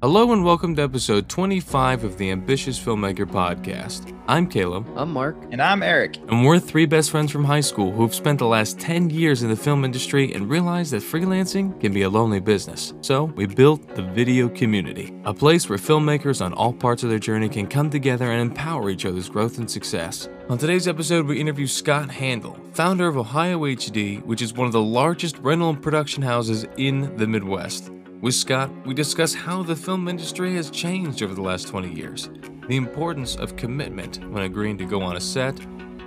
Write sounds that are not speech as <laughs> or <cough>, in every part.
Hello and welcome to episode 25 of the Ambitious Filmmaker Podcast. I'm Caleb. I'm Mark. And I'm Eric. And we're three best friends from high school who've spent the last 10 years in the film industry and realized that freelancing can be a lonely business. So we built the Video Community, a place where filmmakers on all parts of their journey can come together and empower each other's growth and success. On today's episode, we interview Scott Handel, founder of Ohio HD, which is one of the largest rental and production houses in the Midwest. With Scott, we discuss how the film industry has changed over the last 20 years, the importance of commitment when agreeing to go on a set,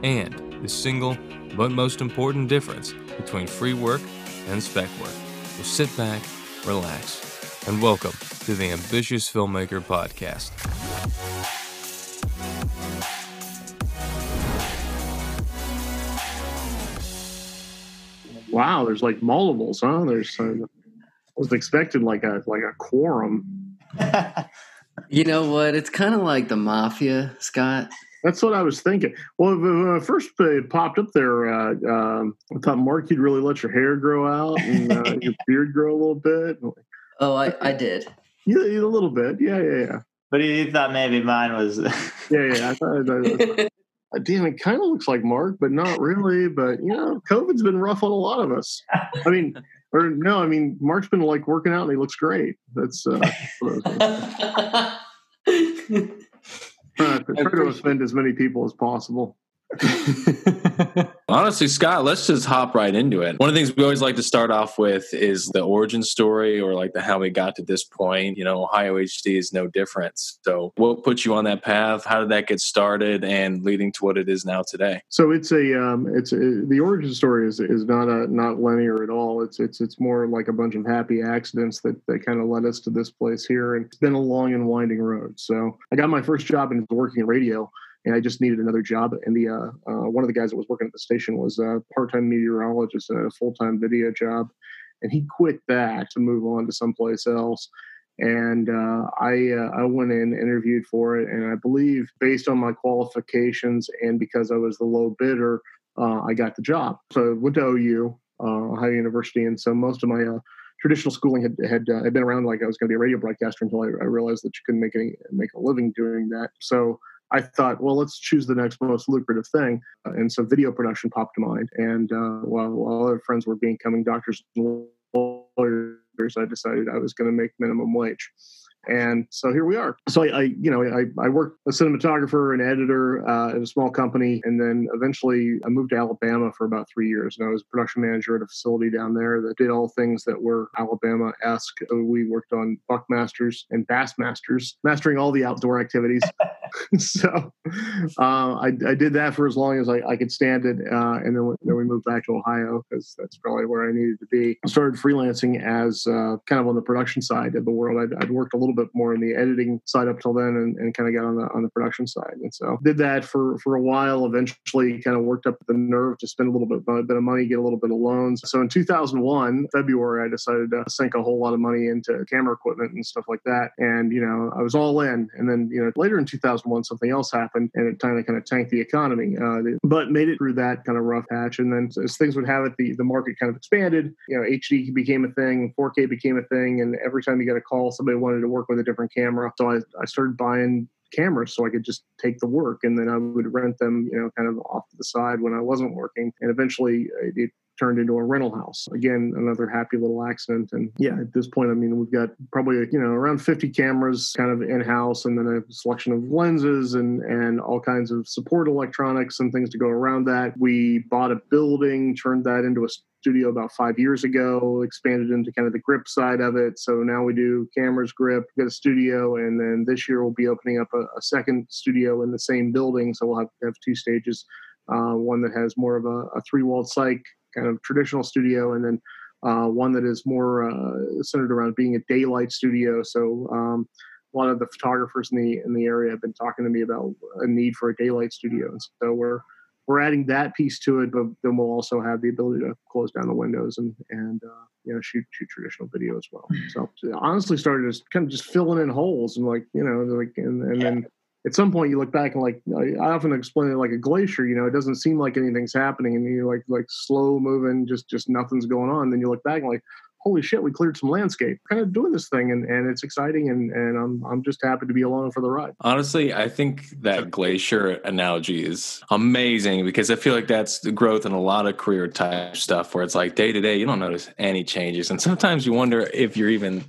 and the single but most important difference between free work and spec work. So sit back, relax, and welcome to the Ambitious Filmmaker Podcast. Wow, there's like multiples, huh? There's uh, was expecting like a like a quorum. <laughs> you know what? It's kind of like the mafia, Scott. That's what I was thinking. Well, when I first it popped up there, uh, um, I thought Mark, you'd really let your hair grow out and uh, <laughs> your beard grow a little bit. Oh, I, I did. Yeah, a little bit. Yeah, yeah, yeah. But you thought maybe mine was. <laughs> yeah, yeah. I thought, I, I, damn, it kind of looks like Mark, but not really. But you know, COVID's been rough on a lot of us. I mean, or no, I mean, Mark's been like working out and he looks great. That's uh, <laughs> try, to, try to offend as many people as possible. <laughs> Honestly, Scott, let's just hop right into it. One of the things we always like to start off with is the origin story or like the how we got to this point. You know, Ohio HD is no different. So, what put you on that path? How did that get started and leading to what it is now today? So it's a um, it's a, the origin story is is not a not linear at all. It's it's it's more like a bunch of happy accidents that that kind of led us to this place here, and it's been a long and winding road. So I got my first job in working in radio and I just needed another job. And the uh, uh, one of the guys that was working at the station was a part-time meteorologist and a full-time video job, and he quit that to move on to someplace else. And uh, I uh, I went in, interviewed for it, and I believe based on my qualifications and because I was the low bidder, uh, I got the job. So I went to OU, uh, Ohio University, and so most of my traditional schooling had had, uh, had been around like I was going to be a radio broadcaster until I, I, realized that you couldn't make any make a living doing that. So I thought, well, let's choose the next most lucrative thing. Uh, and so video production popped to mind. And uh, while, while other friends were becoming doctors and lawyers, I decided I was going to make minimum wage and so here we are. So I, I you know, I, I worked a cinematographer and editor uh, at a small company, and then eventually I moved to Alabama for about three years, and I was production manager at a facility down there that did all things that were Alabama-esque. We worked on Buckmasters and Bassmasters, mastering all the outdoor activities. <laughs> <laughs> so uh, I, I, did that for as long as I, I could stand it, uh, and then then we moved back to Ohio because that's probably where I needed to be. I started freelancing as uh, kind of on the production side of the world. I'd, I'd worked a little bit more on the editing side up till then and, and kind of got on the on the production side. And so did that for for a while. Eventually, kind of worked up the nerve to spend a little bit, bit of money, get a little bit of loans. So in 2001, February, I decided to sink a whole lot of money into camera equipment and stuff like that. And you know, I was all in. And then you know, later in 2001, something else happened, and it kind of kind of tanked the economy. Uh, but made it through that kind of rough patch. And then as things would have it, the the market kind of expanded. You know, HD became a thing, 4K became a thing, and every time you got a call, somebody wanted to work with a different camera. So I, I started buying cameras so I could just take the work and then I would rent them, you know, kind of off to the side when I wasn't working. And eventually it turned into a rental house. Again, another happy little accident. And yeah, at this point, I mean, we've got probably, you know, around 50 cameras kind of in house and then a selection of lenses and, and all kinds of support electronics and things to go around that. We bought a building, turned that into a studio about five years ago, expanded into kind of the grip side of it. So now we do cameras, grip, get a studio, and then this year we'll be opening up a, a second studio in the same building. So we'll have, have two stages, uh, one that has more of a, a three-walled cyc kind of traditional studio, and then uh, one that is more uh, centered around being a daylight studio. So um, a lot of the photographers in the in the area have been talking to me about a need for a daylight studio, and so we're we're adding that piece to it, but then we'll also have the ability to close down the windows and and uh, you know shoot shoot traditional video as well. So honestly, started as kind of just filling in holes and like you know like and, and then at some point you look back and like I, often explain it like a glacier. You know, it doesn't seem like anything's happening, and you like like slow moving, just just nothing's going on. Then you look back and like, holy shit, we cleared some landscape. Kind of doing this thing, and, and it's exciting, and, and I'm I'm just happy to be along for the ride. Honestly, I think that glacier analogy is amazing because I feel like that's the growth in a lot of career type stuff where it's like day to day, you don't notice any changes, and sometimes you wonder if you're even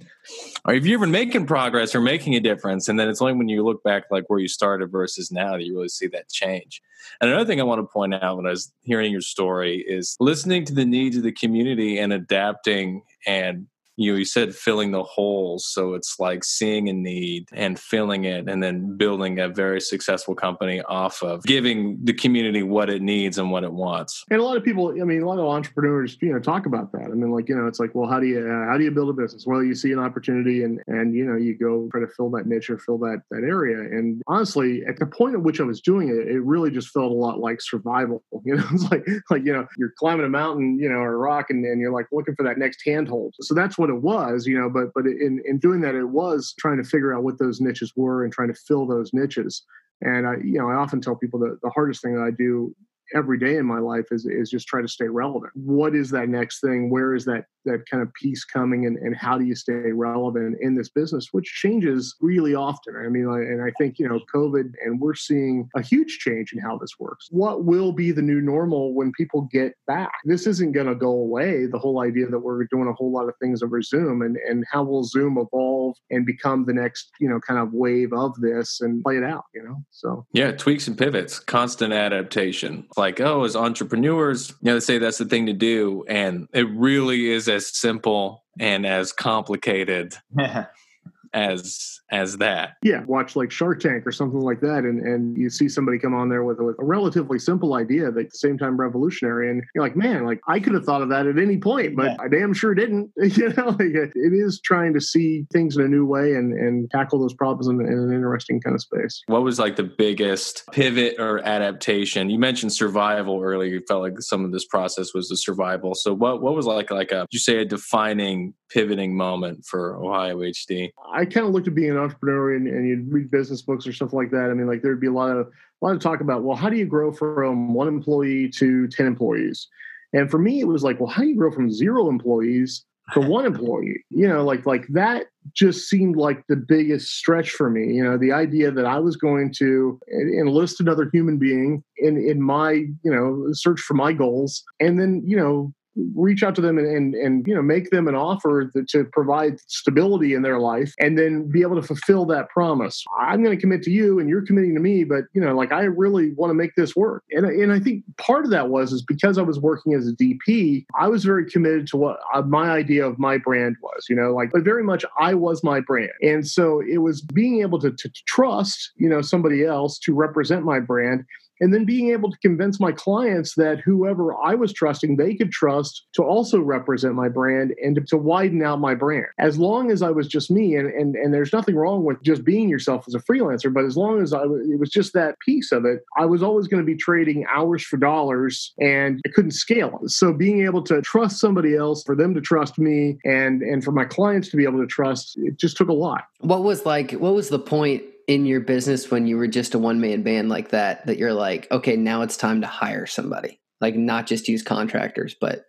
or if you're even making progress or making a difference. And then it's only when you look back like where you started versus now that you really see that change. And another thing I want to point out when I was hearing your story is listening to the needs of the community and adapting and you you said filling the holes so it's like seeing a need and filling it and then building a very successful company off of giving the community what it needs and what it wants. And a lot of people i mean a lot of entrepreneurs you know talk about that. I mean like you know it's like well how do you uh, how do you build a business? Well you see an opportunity and and you know you go try to fill that niche or fill that that area. And honestly at the point at which i was doing it it really just felt a lot like survival. <laughs> You know it's like like you know you're climbing a mountain you know or a rock and, and you're like looking for that next handhold. So that's what it was, you know, but but in in doing that, it was trying to figure out what those niches were and trying to fill those niches. And I, you know, I often tell people that the hardest thing that I do every day in my life is is just try to stay relevant. What is that next thing? Where is that that kind of piece coming, and, and how do you stay relevant in this business, which changes really often? I mean, and I think you know, COVID, and we're seeing a huge change in how this works. What will be the new normal when people get back? This isn't going to go away. The whole idea that we're doing a whole lot of things over Zoom, and and how will Zoom evolve and become the next you know kind of wave of this and play it out? You know, so yeah, tweaks and pivots, constant adaptation like, oh, as entrepreneurs, you know, they say that's the thing to do. And it really is as simple and as complicated <laughs> as as that. Yeah, watch like Shark Tank or something like that, and and you see somebody come on there with, with a relatively simple idea, but at the same time revolutionary, and you're like, man, like I could have thought of that at any point, but yeah. I damn sure didn't. <laughs> you know, like it is trying to see things in a new way and and tackle those problems in, in an interesting kind of space. What was like the biggest pivot or adaptation? You mentioned survival earlier. You felt like some of this process was the survival. So what what was like like a you say a defining pivoting moment for Ohio HD? I kind of looked at being an entrepreneur and, and you'd read business books or stuff like that. I mean, like there'd be a lot of a lot of talk about, well, how do you grow from one employee to 10 employees? And for me, it was like, well, how do you grow from zero employees to one employee? You know, like like that just seemed like the biggest stretch for me. You know, the idea that I was going to enlist another human being in in my, you know, search for my goals and then, you know, reach out to them and, and, and you know make them an offer that, to provide stability in their life and then be able to fulfill that promise. I'm going to commit to you and you're committing to me but you know like i really want to make this work. And, and i think part of that was is because i was working as a dp i was very committed to what uh, my idea of my brand was you know like but very much i was my brand. And so it was being able to, to trust you know somebody else to represent my brand and then being able to convince my clients that whoever I was trusting, they could trust to also represent my brand and to, widen out my brand. As long as I was just me, and, and, and there's nothing wrong with just being yourself as a freelancer, but as long as I, it was just that piece of it, I was always going to be trading hours for dollars and I couldn't scale. So being able to trust somebody else, for them to trust me, and, and for my clients to be able to trust, it just took a lot. What was like, what was the point in your business when you were just a one man band like that that you're like, okay, now it's time to hire somebody, like not just use contractors, but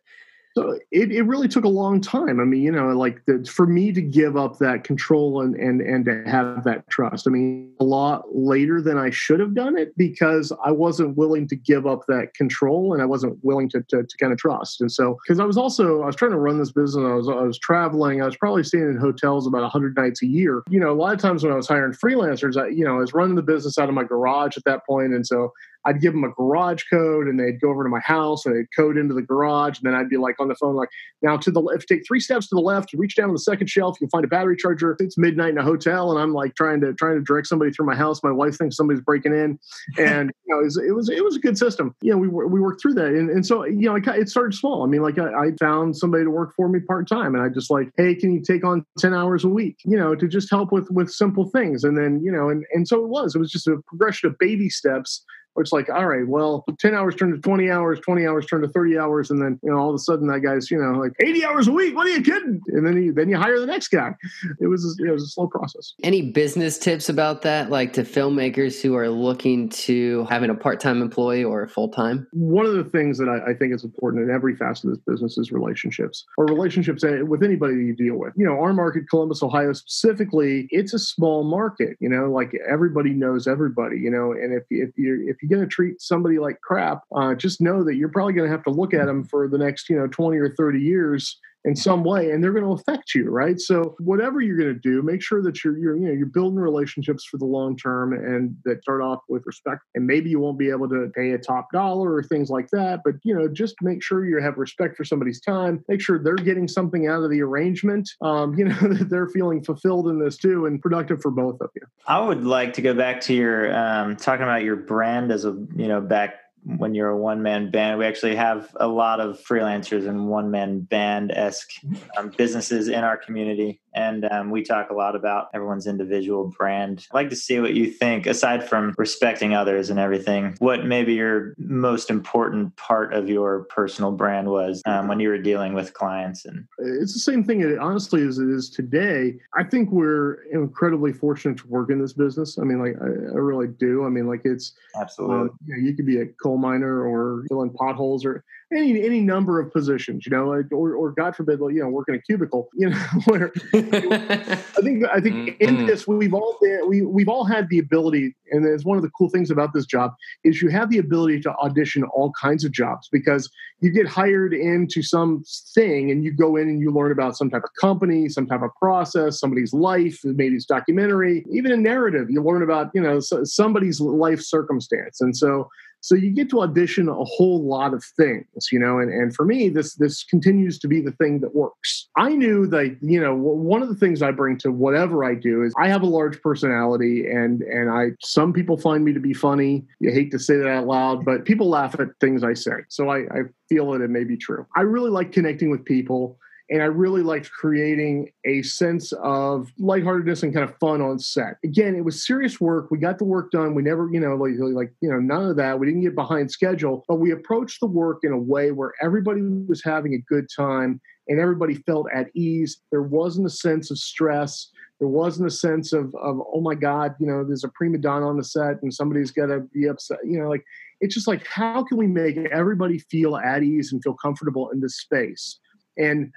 so it, it really took a long time. I mean, you know, like the, for me to give up that control and, and and to have that trust. I mean, a lot later than I should have done it because I wasn't willing to give up that control and I wasn't willing to, to, to kind of trust. And so, because I was also I was trying to run this business, I was I was traveling, I was probably staying in hotels about hundred nights a year. You know, a lot of times when I was hiring freelancers, I you know I was running the business out of my garage at that point, and so I'd give them a garage code and they'd go over to my house and they'd code into the garage. And then I'd be like on the phone, like, now to the left, take three steps to the left, reach down on the second shelf, you'll find a battery charger. It's midnight in a hotel. And I'm like trying to, trying to direct somebody through my house. My wife thinks somebody's breaking in. And, you know, it was, it was, it was a good system. You know, we, we worked through that. And, and so, you know, it started small. I mean, like I, I found somebody to work for me part time and I just like, hey, can you take on 10 hours a week, you know, to just help with, with simple things. And then, you know, and, and so it was, it was just a progression of baby steps it's like, all right, well, 10 hours turned to 20 hours, 20 hours turned to 30 hours. And then, you know, all of a sudden that guy's, you know, like 80 hours a week. What are you kidding? And then you, then you hire the next guy. It was, it was a slow process. Any business tips about that? Like to filmmakers who are looking to having a part-time employee or a full-time? One of the things that I, I think is important in every facet of this business is relationships or relationships with anybody that you deal with. You know, our market, Columbus, Ohio specifically, it's a small market, you know, like everybody knows everybody, you know, and if, if you're, if you're going to treat somebody like crap, uh, just know that you're probably going to have to look at them for the next, you know, 20 or 30 years in some way and they're going to affect you right? So whatever you're going to do make sure that you're, you're you know you're building relationships for the long term and that start off with respect. And maybe you won't be able to pay a top dollar or things like that but you know just make sure you have respect for somebody's time. Make sure they're getting something out of the arrangement um, <laughs> you know that they're feeling fulfilled in this too and productive for both of you. I would like to go back to your um, talking about your brand as a you know back when you're a one man band. We actually have a lot of freelancers and one man band esque um, businesses in our community. And um, we talk a lot about everyone's individual brand. I'd like to see what you think, aside from respecting others and everything, what maybe your most important part of your personal brand was um, when you were dealing with clients. And it's the same thing, honestly, as it is today. I think we're incredibly fortunate to work in this business. I mean, like, I, I really do. I mean, like, it's absolutely, um, you, know, you could be a coal miner or filling potholes or any any number of positions, you know, or, or God forbid, you know, work in a cubicle, <laughs> you know, where I think I think mm-hmm. in this we've all been, we we've all had the ability, and it's one of the cool things about this job is you have the ability to audition all kinds of jobs because you get hired into some thing and you go in and you learn about some type of company, some type of process, somebody's life, maybe it's documentary, even a narrative. You learn about you know somebody's life circumstance, and so so you get to audition a whole lot of things, you know, and, and for me, this this continues to be the thing that works. I knew that, you know, one of the things I bring to whatever I do is I have a large personality and and I some people find me to be funny. You hate to say that out loud, but people laugh at things I say. So I, I feel it, it may be true. I really like connecting with people. And I really liked creating a sense of lightheartedness and kind of fun on set. Again, it was serious work. We got the work done. We never, you know, like, like you know, none of that. We didn't get behind schedule, but we approached the work in a way where everybody was having a good time and everybody felt at ease. There wasn't a sense of stress. There wasn't a sense of, of oh my God, you know, there's a prima donna on the set and somebody's got to be upset. You know, like it's just like, how can we make everybody feel at ease and feel comfortable in this space? And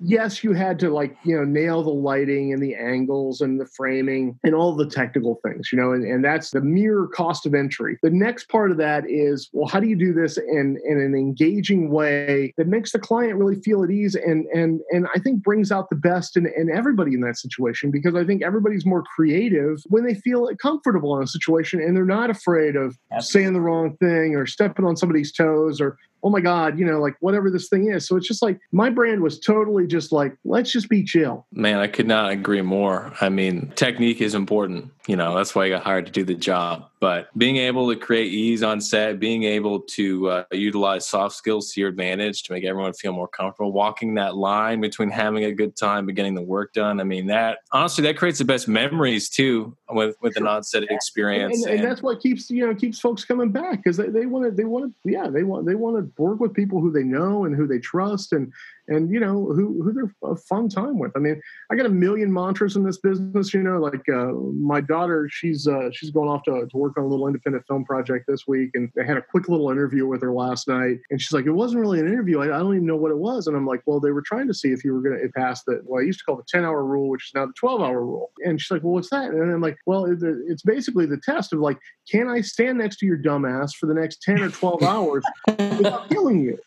yes you had to like you know nail the lighting and the angles and the framing and all the technical things you know and, and that's the mere cost of entry the next part of that is well how do you do this in in an engaging way that makes the client really feel at ease and and and i think brings out the best in, in everybody in that situation because i think everybody's more creative when they feel comfortable in a situation and they're not afraid of Absolutely. saying the wrong thing or stepping on somebody's toes or oh my god you know like whatever this thing is so it's just like my brand was totally just like let's just be chill. Man i could not agree more. I mean technique is important you know that's why i got hired to do the job but being able to create ease on set being able to uh, utilize soft skills to your advantage to make everyone feel more comfortable walking that line between having a good time and getting the work done i mean that honestly that creates the best memories too with with an on-set experience and, and, and, that's what keeps you know keeps folks coming back because they, they want to they want to yeah they want they want to work with people who they know and who they trust and and you know who who they're a fun time with. I mean, I got a million mantras in this business. You know, like uh, my daughter, she's uh, she's going off to, to work on a little independent film project this week, and I had a quick little interview with her last night, and she's like, "It wasn't really an interview. I, I don't even know what it was." And I'm like, "Well, they were trying to see if you were going to pass the what I used to call the 10 hour rule, which is now the 12 hour rule." And she's like, "Well, what's that?" And I'm like, "Well, it, it's basically the test of like, can I stand next to your dumbass for the next 10 or 12 <laughs> hours without killing you?"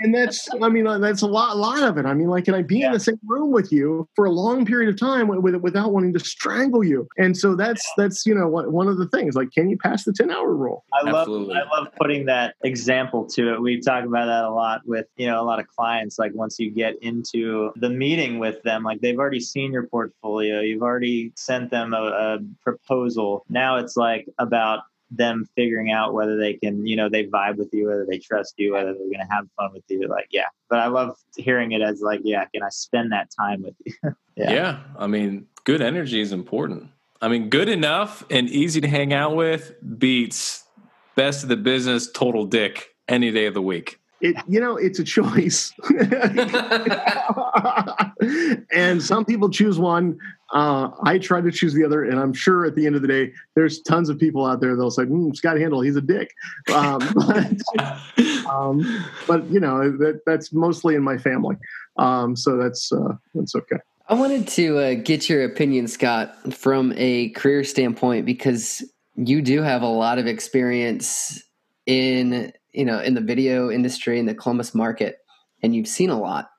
And that's, I mean, uh, that's a lot a lot of it. I mean, like, can I be yeah. in the same room with you for a long period of time with, without wanting to strangle you? And so that's that's you know one of the things. Like, can you pass the ten hour rule? I love Absolutely. I love putting that example to it. We talk about that a lot with you know a lot of clients. Like once you get into the meeting with them, like they've already seen your portfolio, you've already sent them a, a proposal. Now it's like about them figuring out whether they can, you know, they vibe with you, whether they trust you, whether they're going to have fun with you. Like, yeah. But I love hearing it as like, yeah, can I spend that time with you? <laughs> yeah. Yeah. I mean, good energy is important. I mean, good enough and easy to hang out with beats best of the business, total dick, any day of the week? It, you know, it's a choice. <laughs> and some people choose one. Uh, I try to choose the other, and I'm sure at the end of the day, there's tons of people out there that'll say, mm, "Scott Handel, he's a dick." Um, <laughs> but, um, but, you know, that, that's mostly in my family, um, so that's uh, that's okay. I wanted to uh, get your opinion, Scott, from a career standpoint, because you do have a lot of experience in you know in the video industry in the Columbus market, and you've seen a lot.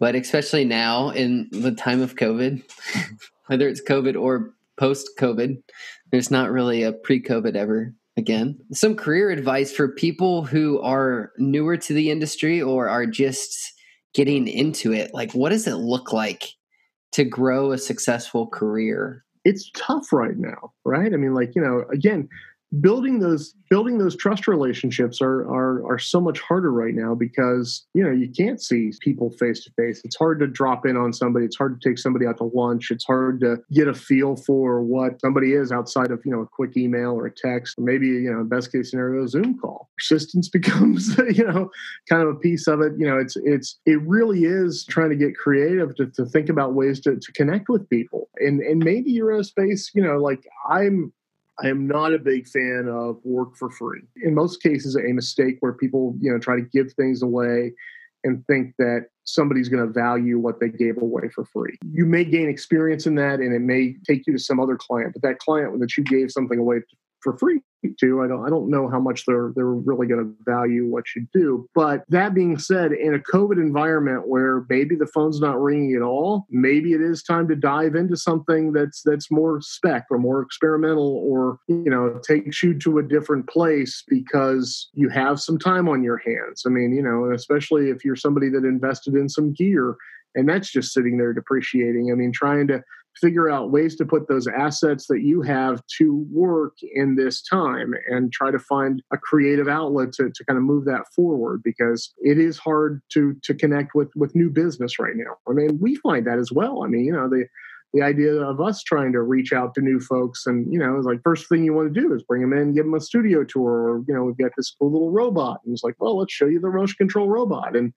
But especially now in the time of COVID, <laughs> whether it's COVID or post COVID, there's not really a pre COVID ever again. Some career advice for people who are newer to the industry or are just getting into it. Like, what does it look like to grow a successful career? It's tough right now, right? I mean, like, you know, again, building those building those trust relationships are are are so much harder right now because you know you can't see people face to face it's hard to drop in on somebody. It's hard to take somebody out to lunch. It's hard to get a feel for what somebody is outside of you know a quick email or a text or maybe you know best case scenario a zoom call. Persistence <laughs> becomes you know kind of a piece of it. You know it's it's it really is trying to get creative to, to think about ways to, to connect with people. And and maybe you're in a space you know like i'm I am not a big fan of work for free. In most cases, a mistake where people, you know, try to give things away and think that somebody's going to value what they gave away for free. You may gain experience in that and it may take you to some other client, but that client that you gave something away for free to. I don't I don't know how much they're they're really going to value what you do. But that being said, in a COVID environment where maybe the phone's not ringing at all, maybe it is time to dive into something that's that's more spec or more experimental or you know takes you to a different place because you have some time on your hands. I mean, you know, especially if you're somebody that invested in some gear and that's just sitting there depreciating. I mean, trying to figure out ways to put those assets that you have to work in this time and try to find a creative outlet to, to kind of move that forward because it is hard to to connect with with new business right now. I mean we find that as well. I mean you know the the idea of us trying to reach out to new folks and you know it's like first thing you want to do is bring them in give them a studio tour or you know we've got this cool little robot and it's like well let's show you the motion control robot and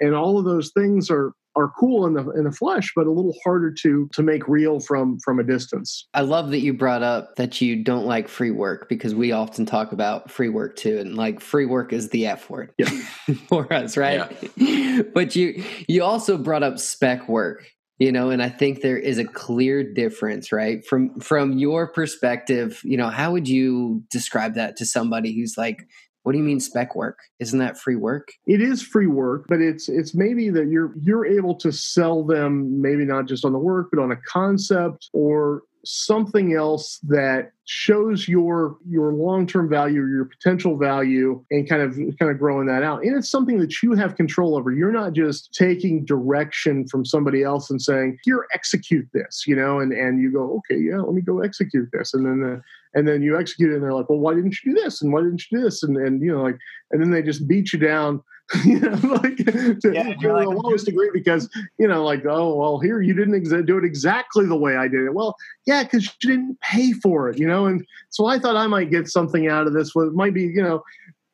and all of those things are are cool in the in the flesh, but a little harder to to make real from from a distance. I love that you brought up that you don't like free work because we often talk about free work too, and like free work is the F word yeah. <laughs> for us, right? Yeah. <laughs> but you you also brought up spec work, you know, and I think there is a clear difference, right? From from your perspective, you know, how would you describe that to somebody who's like what do you mean spec work? Isn't that free work? It is free work, but it's it's maybe that you're you're able to sell them maybe not just on the work, but on a concept or something else that shows your your long-term value your potential value and kind of kind of growing that out. And it's something that you have control over. You're not just taking direction from somebody else and saying here execute this you know and and you go okay yeah let me go execute this. And then the and then you execute it and they're like well why didn't you do this? And why didn't you do this? And and you know like and then they just beat you down <laughs> you know like to, yeah, to like, the lowest degree because you know like oh well here you didn't exa- do it exactly the way i did it. Well yeah because you didn't pay for it you know and so i thought i might get something out of this what might be you know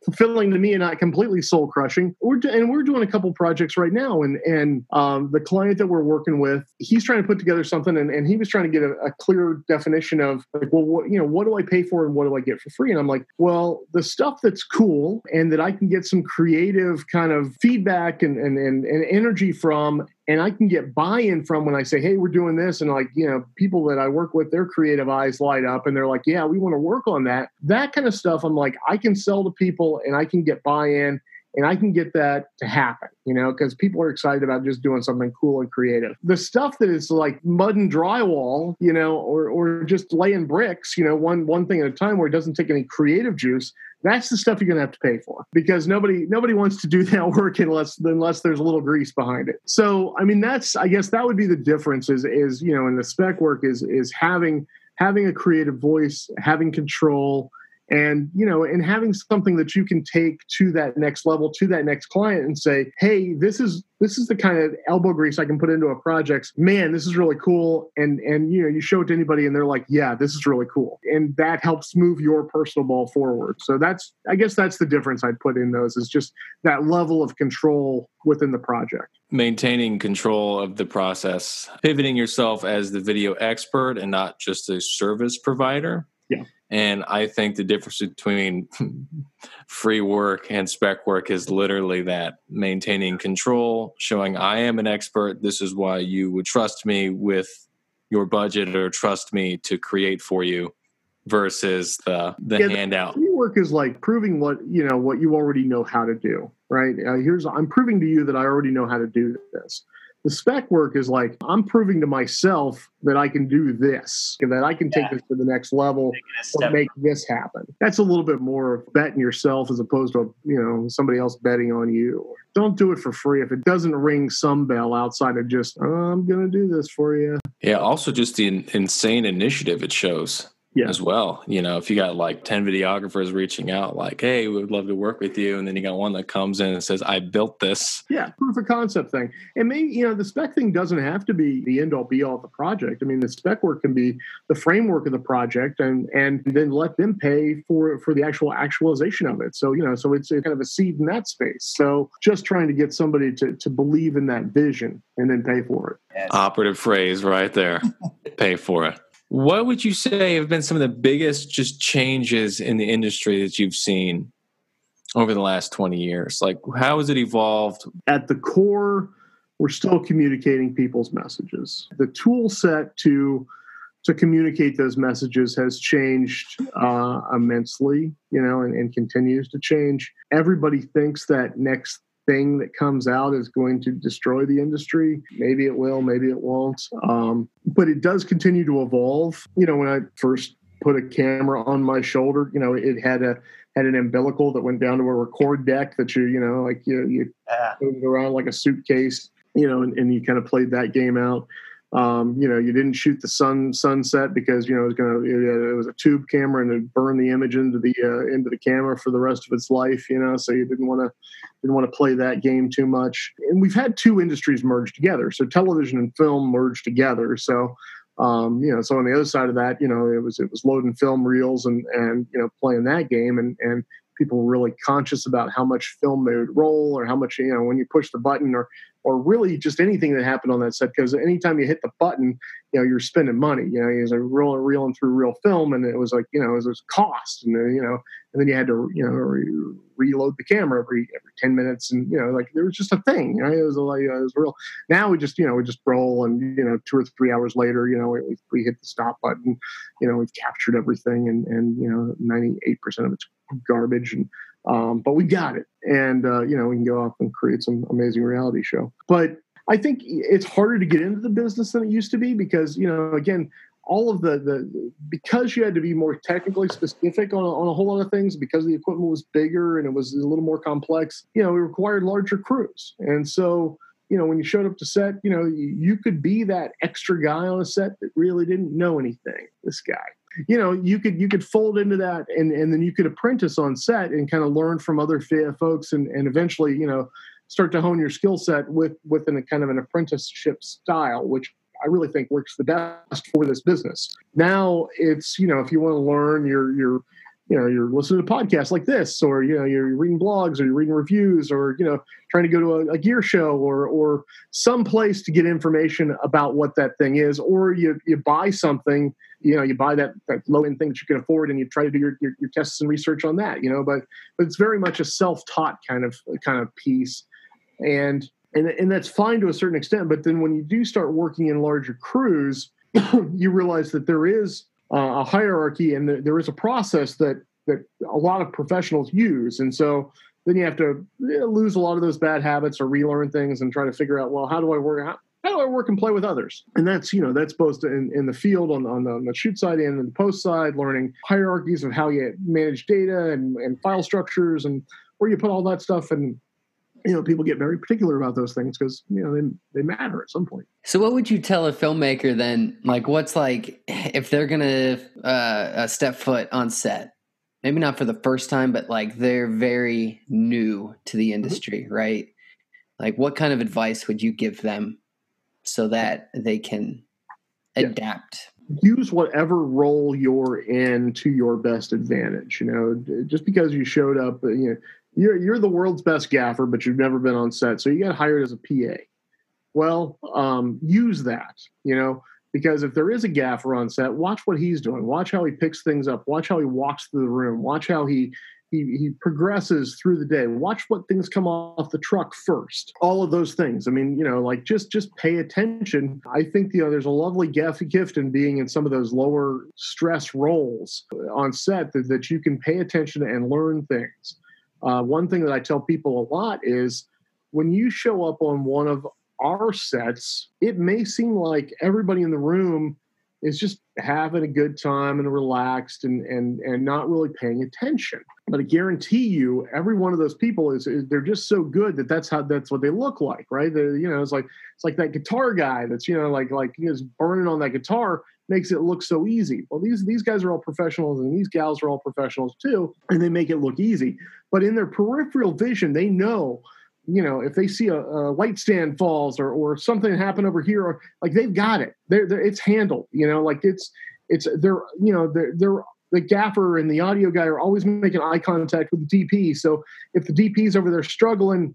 fulfilling to me and not completely soul crushing. We're do, and we're doing a couple projects right now, and and um, the client that we're working with, he's trying to put together something, and, and he was trying to get a, a clear definition of like, well, what, you know, what do I pay for and what do I get for free? And I'm like, well, the stuff that's cool and that I can get some creative kind of feedback and and and, and energy from and I can get buy-in from when I say, "Hey, we're doing this," and like you know, people that I work with, their creative eyes light up, and they're like, "Yeah, we want to work on that." That kind of stuff, I'm like, I can sell to people, and I can get buy-in, and I can get that to happen, you know, because people are excited about just doing something cool and creative. The stuff that is like mud and drywall, you know, or or just laying bricks, you know, one one thing at a time where it doesn't take any creative juice that's the stuff you're going to have to pay for because nobody nobody wants to do <laughs> that work unless unless there's a little grease behind it. So I mean that's I guess that would be the difference is is you know in the spec work is is having having a creative voice, having control and you know and having something that you can take to that next level to that next client and say hey this is this is the kind of elbow grease i can put into a project. Man this is really cool. And and you know you show it to anybody and they're like yeah this is really cool. And that helps move your personal ball forward. So that's i guess that's the difference i'd put in those is just that level of control within the project. Maintaining control of the process pivoting yourself as the video expert and not just a service provider yeah and I think the difference between <laughs> free work and spec work is literally that maintaining control, showing I am an expert. This is why you would trust me with your budget or trust me to create for you versus the the yeah, handout. Free work is like proving what you know what you already know how to do, right? Uh, here's I'm proving to you that I already know how to do this. The spec work is like I'm proving to myself that I can do this, and that I can take yeah. this to the next level or make this happen. That's a little bit more of betting yourself as opposed to you know somebody else betting on you. Don't do it for free if it doesn't ring some bell outside of just oh, I'm going to do this for you. Yeah. Also, just the insane initiative it shows yeah. as well. You know, if you got like 10 videographers reaching out, like, hey, we would love to work with you. And then you got one that comes in and says, I built this. Yeah, proof of concept thing. And maybe, you know, the spec thing doesn't have to be the end all be all of the project. I mean, the spec work can be the framework of the project and and then let them pay for for the actual actualization of it. So, you know, so it's kind of a seed in that space. So just trying to get somebody to to believe in that vision and then pay for it. Yes. Operative phrase right there. <laughs> pay for it. What would you say have been some of the biggest just changes in the industry that you've seen over the last 20 years? Like, how has it evolved? At the core, we're still communicating people's messages. The tool set to to communicate those messages has changed uh, immensely, you know, and, and continues to change. Everybody thinks that next thing that comes out is going to destroy the industry. Maybe it will, maybe it won't. Um, but it does continue to evolve. You know, when I first put a camera on my shoulder, you know, it had a had an umbilical that went down to a record deck that you, you know, like you you it around like a suitcase, you know, and, and you kind of played that game out. Um, you know, you didn't shoot the sun sunset because you know it was going to it was a tube camera and it burned the image into the uh, into the camera for the rest of its life. You know, so you didn't want to didn't want to play that game too much. And we've had two industries merge together, so television and film merged together. So um, you know, so on the other side of that, you know, it was it was loading film reels and and you know playing that game and and people were really conscious about how much film they would roll or how much you know when you push the button or or really just anything that happened on that set because anytime you hit the button you know you're spending money you know you're like real reeling through real film and it was like you know it was, it was cost and you know and then you had to you know re- reload the camera every every 10 minutes and you know like there was just a thing you know it was like it was real now we just you know we just roll and you know two or three hours later you know we, we hit the stop button you know we've captured everything and and you know 98% of it's garbage and um, but we got it. And uh, you know we can go off and create some amazing reality show. But i think it's harder to get into the business than it used to be because you know again all of the the because you had to be more technically specific on, on a whole lot of things because the equipment was bigger and it was a little more complex you know it required larger crews. And so you know when you showed up to set you know you, you could be that extra guy on a set that really didn't know anything this guy you know you could you could fold into that and and then you could apprentice on set and kind of learn from other folks and and eventually you know start to hone your skill set with within a kind of an apprenticeship style which I really think works the best for this business. Now it's, you know, if you want to learn, you're you're you know you're listening to podcasts like this or you know you're reading blogs or you're reading reviews or you know trying to go to a, a, gear show or or some place to get information about what that thing is or you you buy something you know you buy that, that low end thing that you can afford and you try to do your, your, your tests and research on that you know but but it's very much a self-taught kind of kind of piece. And and and that's fine to a certain extent but then when you do start working in larger crews <coughs> you realize that there is uh, a hierarchy and there is a process that that a lot of professionals use. And so then you have to know, lose a lot of those bad habits or relearn things and try to figure out well how do i work how, how do i work and play with others? And that's you know that's both in, in the field on, on, the, on the shoot side and the post side learning hierarchies of how you manage data and, and file structures and where you put all that stuff and you know people get very particular about those things because you know they, they matter at some point so what would you tell a filmmaker then like what's like if they're gonna uh, step foot on set maybe not for the first time, but like they're very new to the mm-hmm. industry, mm-hmm. right? Like, what kind of advice would you give them so that they can adapt? Use whatever role you're in to your best advantage. You know, just because you showed up, you know, you're you're the world's best gaffer, but you've never been on set, so you got hired as a PA. Well, um, use that. You know, because if there is a gaffer on set, watch what he's doing. Watch how he picks things up. Watch how he walks through the room. Watch how he he, he progresses through the day. Watch what things come off the truck first. All of those things. I mean, you know, like just just pay attention. I think you know there's a lovely gift in being in some of those lower stress roles on set that, that you can pay attention and learn things. Uh, one thing that I tell people a lot is when you show up on one of our sets, it may seem like everybody in the room is just having a good time and relaxed and and and not really paying attention. But I guarantee you, every one of those people is, is they're just so good that that's how that's what they look like, right? You know, it's like it's like that guitar guy that's you know like like is burning on that guitar makes it look so easy. Well, these these guys are all professionals and these gals are all professionals too, and they make it look easy. But in their peripheral vision, they know you know, if they see a, a, light stand falls or or something happen over here, or like they've got it. They're, they're, it's handled. You know, like it's it's they're you know they're they're the gaffer and the audio guy are always making eye contact with the DP. So if the DP's over there struggling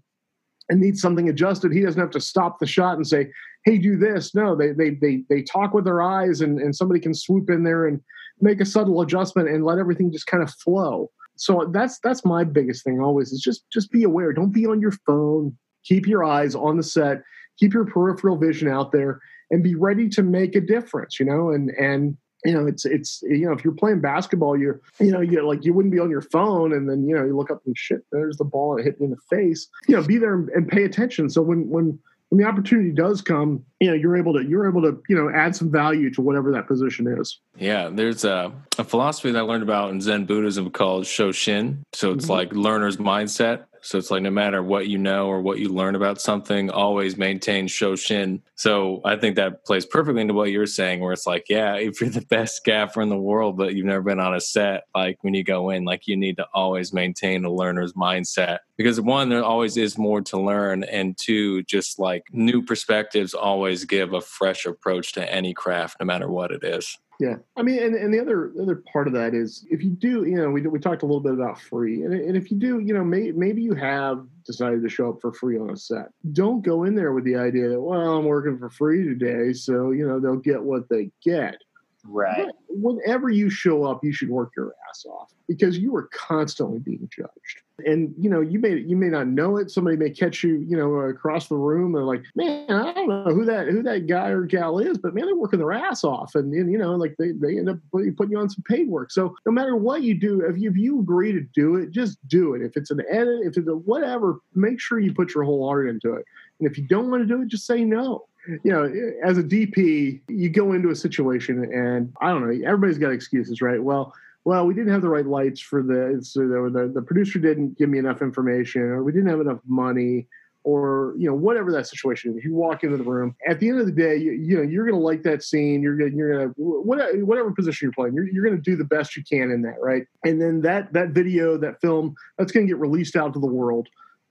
and needs something adjusted, he doesn't have to stop the shot and say, "Hey, do this." No, they they they they talk with their eyes, and and somebody can swoop in there and make a subtle adjustment and let everything just kind of flow. So that's that's my biggest thing always is just just be aware. Don't be on your phone. Keep your eyes on the set. Keep your peripheral vision out there and be ready to make a difference you know? And and you know it's it's you know if you're playing basketball you're you know you like you wouldn't be on your phone and then you know you look up and shit there's the ball and it hit me in the face. You know be there and pay attention. So when when when the opportunity does come, you know, you're able to you're able to you know add some value to whatever that position is. Yeah, there's a, a philosophy that I learned about in Zen Buddhism called Shoshin. So it's mm-hmm. like learner's mindset. So it's like no matter what you know or what you learn about something, always maintain Shoshin. So I think that plays perfectly into what you're saying, where it's like, yeah, if you're the best gaffer in the world, but you've never been on a set, like when you go in, like you need to always maintain a learner's mindset. Because one, there always is more to learn. And two, just like new perspectives always give a fresh approach to any craft, no matter what it is. Yeah, I mean, and, and the other the other part of that is if you do, you know, we we talked a little bit about free, and, and if you do, you know, may, maybe you have decided to show up for free on a set. Don't go in there with the idea that well, I'm working for free today, so you know they'll get what they get. Right. But whenever you show up, you should work your ass off because you are constantly being judged. And you know, you may you may not know it. Somebody may catch you, you know, across the room and like, man, I don't know who that who that guy or gal is, but man, they're working their ass off, and, and you know, like they, they end up putting you on some paid work. So no matter what you do, if you, if you agree to do it, just do it. If it's an edit, if it's a whatever, make sure you put your whole heart into it. And if you don't want to do it, just say no you know, as a DP, you go into a situation and I don't know, everybody's got excuses, right? Well, well, we didn't have the right lights for this, or the, the producer didn't give me enough information, or we didn't have enough money, or you know whatever that situation is. You walk into the room. At the end of the day, you, you know you're going to like that scene. You're going you're going to whatever, whatever position you're playing. You're, you're going to do the best you can in that, right? And then that that video, that film, that's going to get released out to the world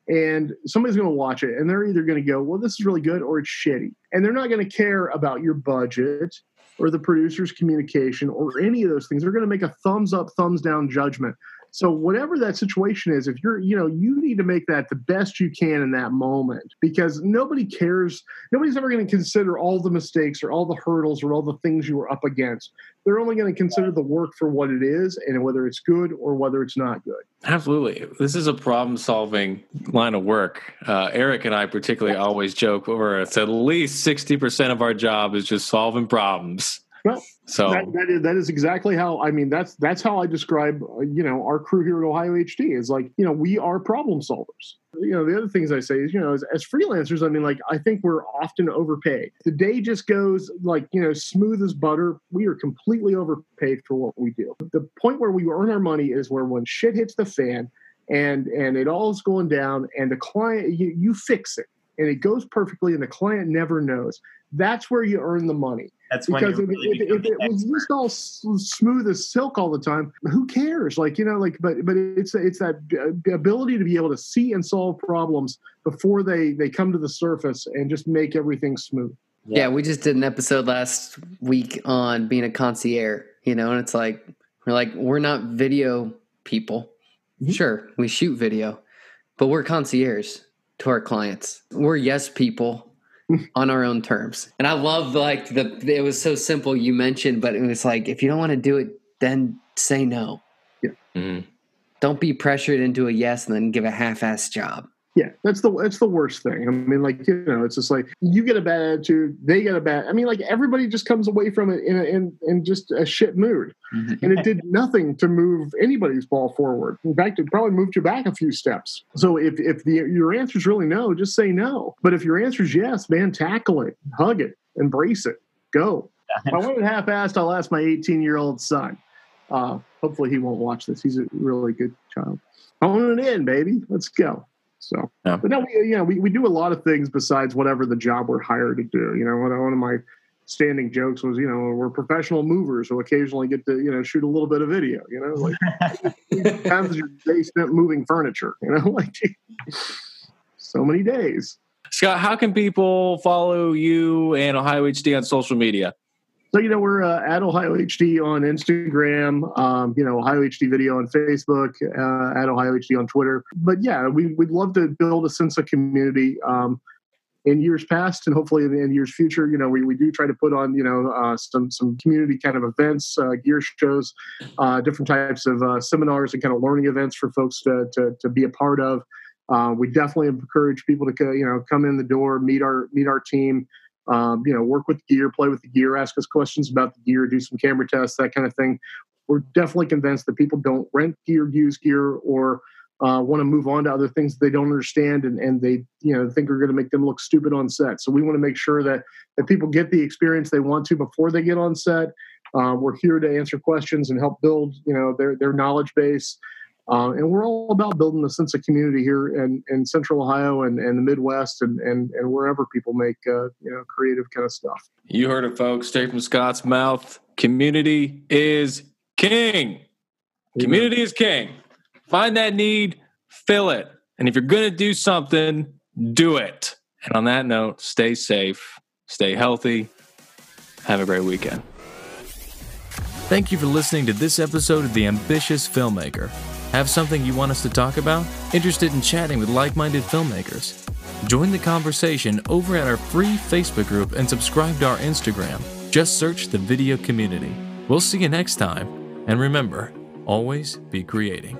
and somebody's going to watch it and they're either going to go well this is really good or it's shitty and they're not going to care about your budget or the producer's communication or any of those things. They're going to make a thumbs up thumbs down judgment so whatever that situation is, if you're, you know, you need to make that the best you can in that moment because nobody cares. Nobody's ever going to consider all the mistakes or all the hurdles or all the things you were up against. They're only going to consider the work for what it is and whether it's good or whether it's not good. Absolutely. This is a problem solving line of work. Uh, Eric and I particularly always joke over it's at least 60% of our job is just solving problems. Well, so that, that, is, that is exactly how I mean that's that's how I describe uh, you know our crew here at Ohio HD is like you know we are problem solvers. You know the other things I say is you know as, as freelancers I mean like I think we're often overpaid. The day just goes like you know smooth as butter. We are completely overpaid for what we do. The point where we earn our money is where when shit hits the fan and and it all is going down and the client you, you fix it and it goes perfectly and the client never knows. That's where you earn the money That's when because you if, really if, become if it was just all smooth as silk all the time, who cares? Like you know, like but but it's it's that uh, ability to be able to see and solve problems before they they come to the surface and just make everything smooth. Yeah. we just did an episode last week on being a concierge, you know, and it's like we're like we're not video people. Mhm. Sure, we shoot video, but we're concierge to our clients. We're yes people on our own terms. And I love like the it was so simple you mentioned, but it was like if you don't want to do it, then say no. Mhm. Don't be pressured into a yes and then give a half-ass job. Yeah, that's the that's the worst thing. I mean, like you know, it's just like you get a bad attitude, they get a bad. I mean, like everybody just comes away from it in a, in in just a shit mood, and it did nothing to move anybody's ball forward. In fact, it probably moved you back a few steps. So if if the your answer is really no, just say no. But if your answer is yes, man, tackle it, hug it, embrace it, go. If I <laughs> want it half-assed, I'll ask my 18-year-old son. Uh, hopefully, he won't watch this. He's a really good child. Own it in, baby. Let's go. So, Yeah. but no, we, you know, we, we do a lot of things besides whatever the job we're hired to do. You know, one one of my standing jokes was, you know, we're professional movers who occasionally get to, you know, shoot a little bit of video. You know, like <laughs> times your day spent moving furniture. You know, <laughs> like so many days. Scott, how can people follow you and Ohio HD on social media? So, you know, we're uh, at Ohio HD on Instagram, um, you know, Ohio HD video on Facebook, uh, at Ohio HD on Twitter. But yeah, we, we'd love to build a sense of community. Um, in years past and hopefully in, in years future, you know, we, we do try to put on, you know, uh, some some community kind of events, uh, gear shows, uh, different types of uh, seminars and kind of learning events for folks to, to, to be a part of. Uh, we definitely encourage people to, you know, come in the door, meet our meet our team, um, you know, work with gear, play with the gear, ask us questions about the gear, do some camera tests, that kind of thing. We're definitely convinced that people don't rent gear, use gear, or uh, want to move on to other things they don't understand and, and they you know think are going to make them look stupid on set. So we want to make sure that that people get the experience they want to before they get on set. Uh, we're here to answer questions and help build you know their their knowledge base. Uh, and we're all about building a sense of community here in, in Central Ohio and, and the Midwest and, and, and wherever people make uh, you know creative kind of stuff. You heard it, folks, straight from Scott's mouth. Community is king. Community is king. Find that need, fill it. And if you're going to do something, do it. And on that note, stay safe, stay healthy. Have a great weekend. Thank you for listening to this episode of The Ambitious Filmmaker. Have something you want us to talk about? Interested in chatting with like minded filmmakers? Join the conversation over at our free Facebook group and subscribe to our Instagram. Just search the video community. We'll see you next time. And remember, always be creating.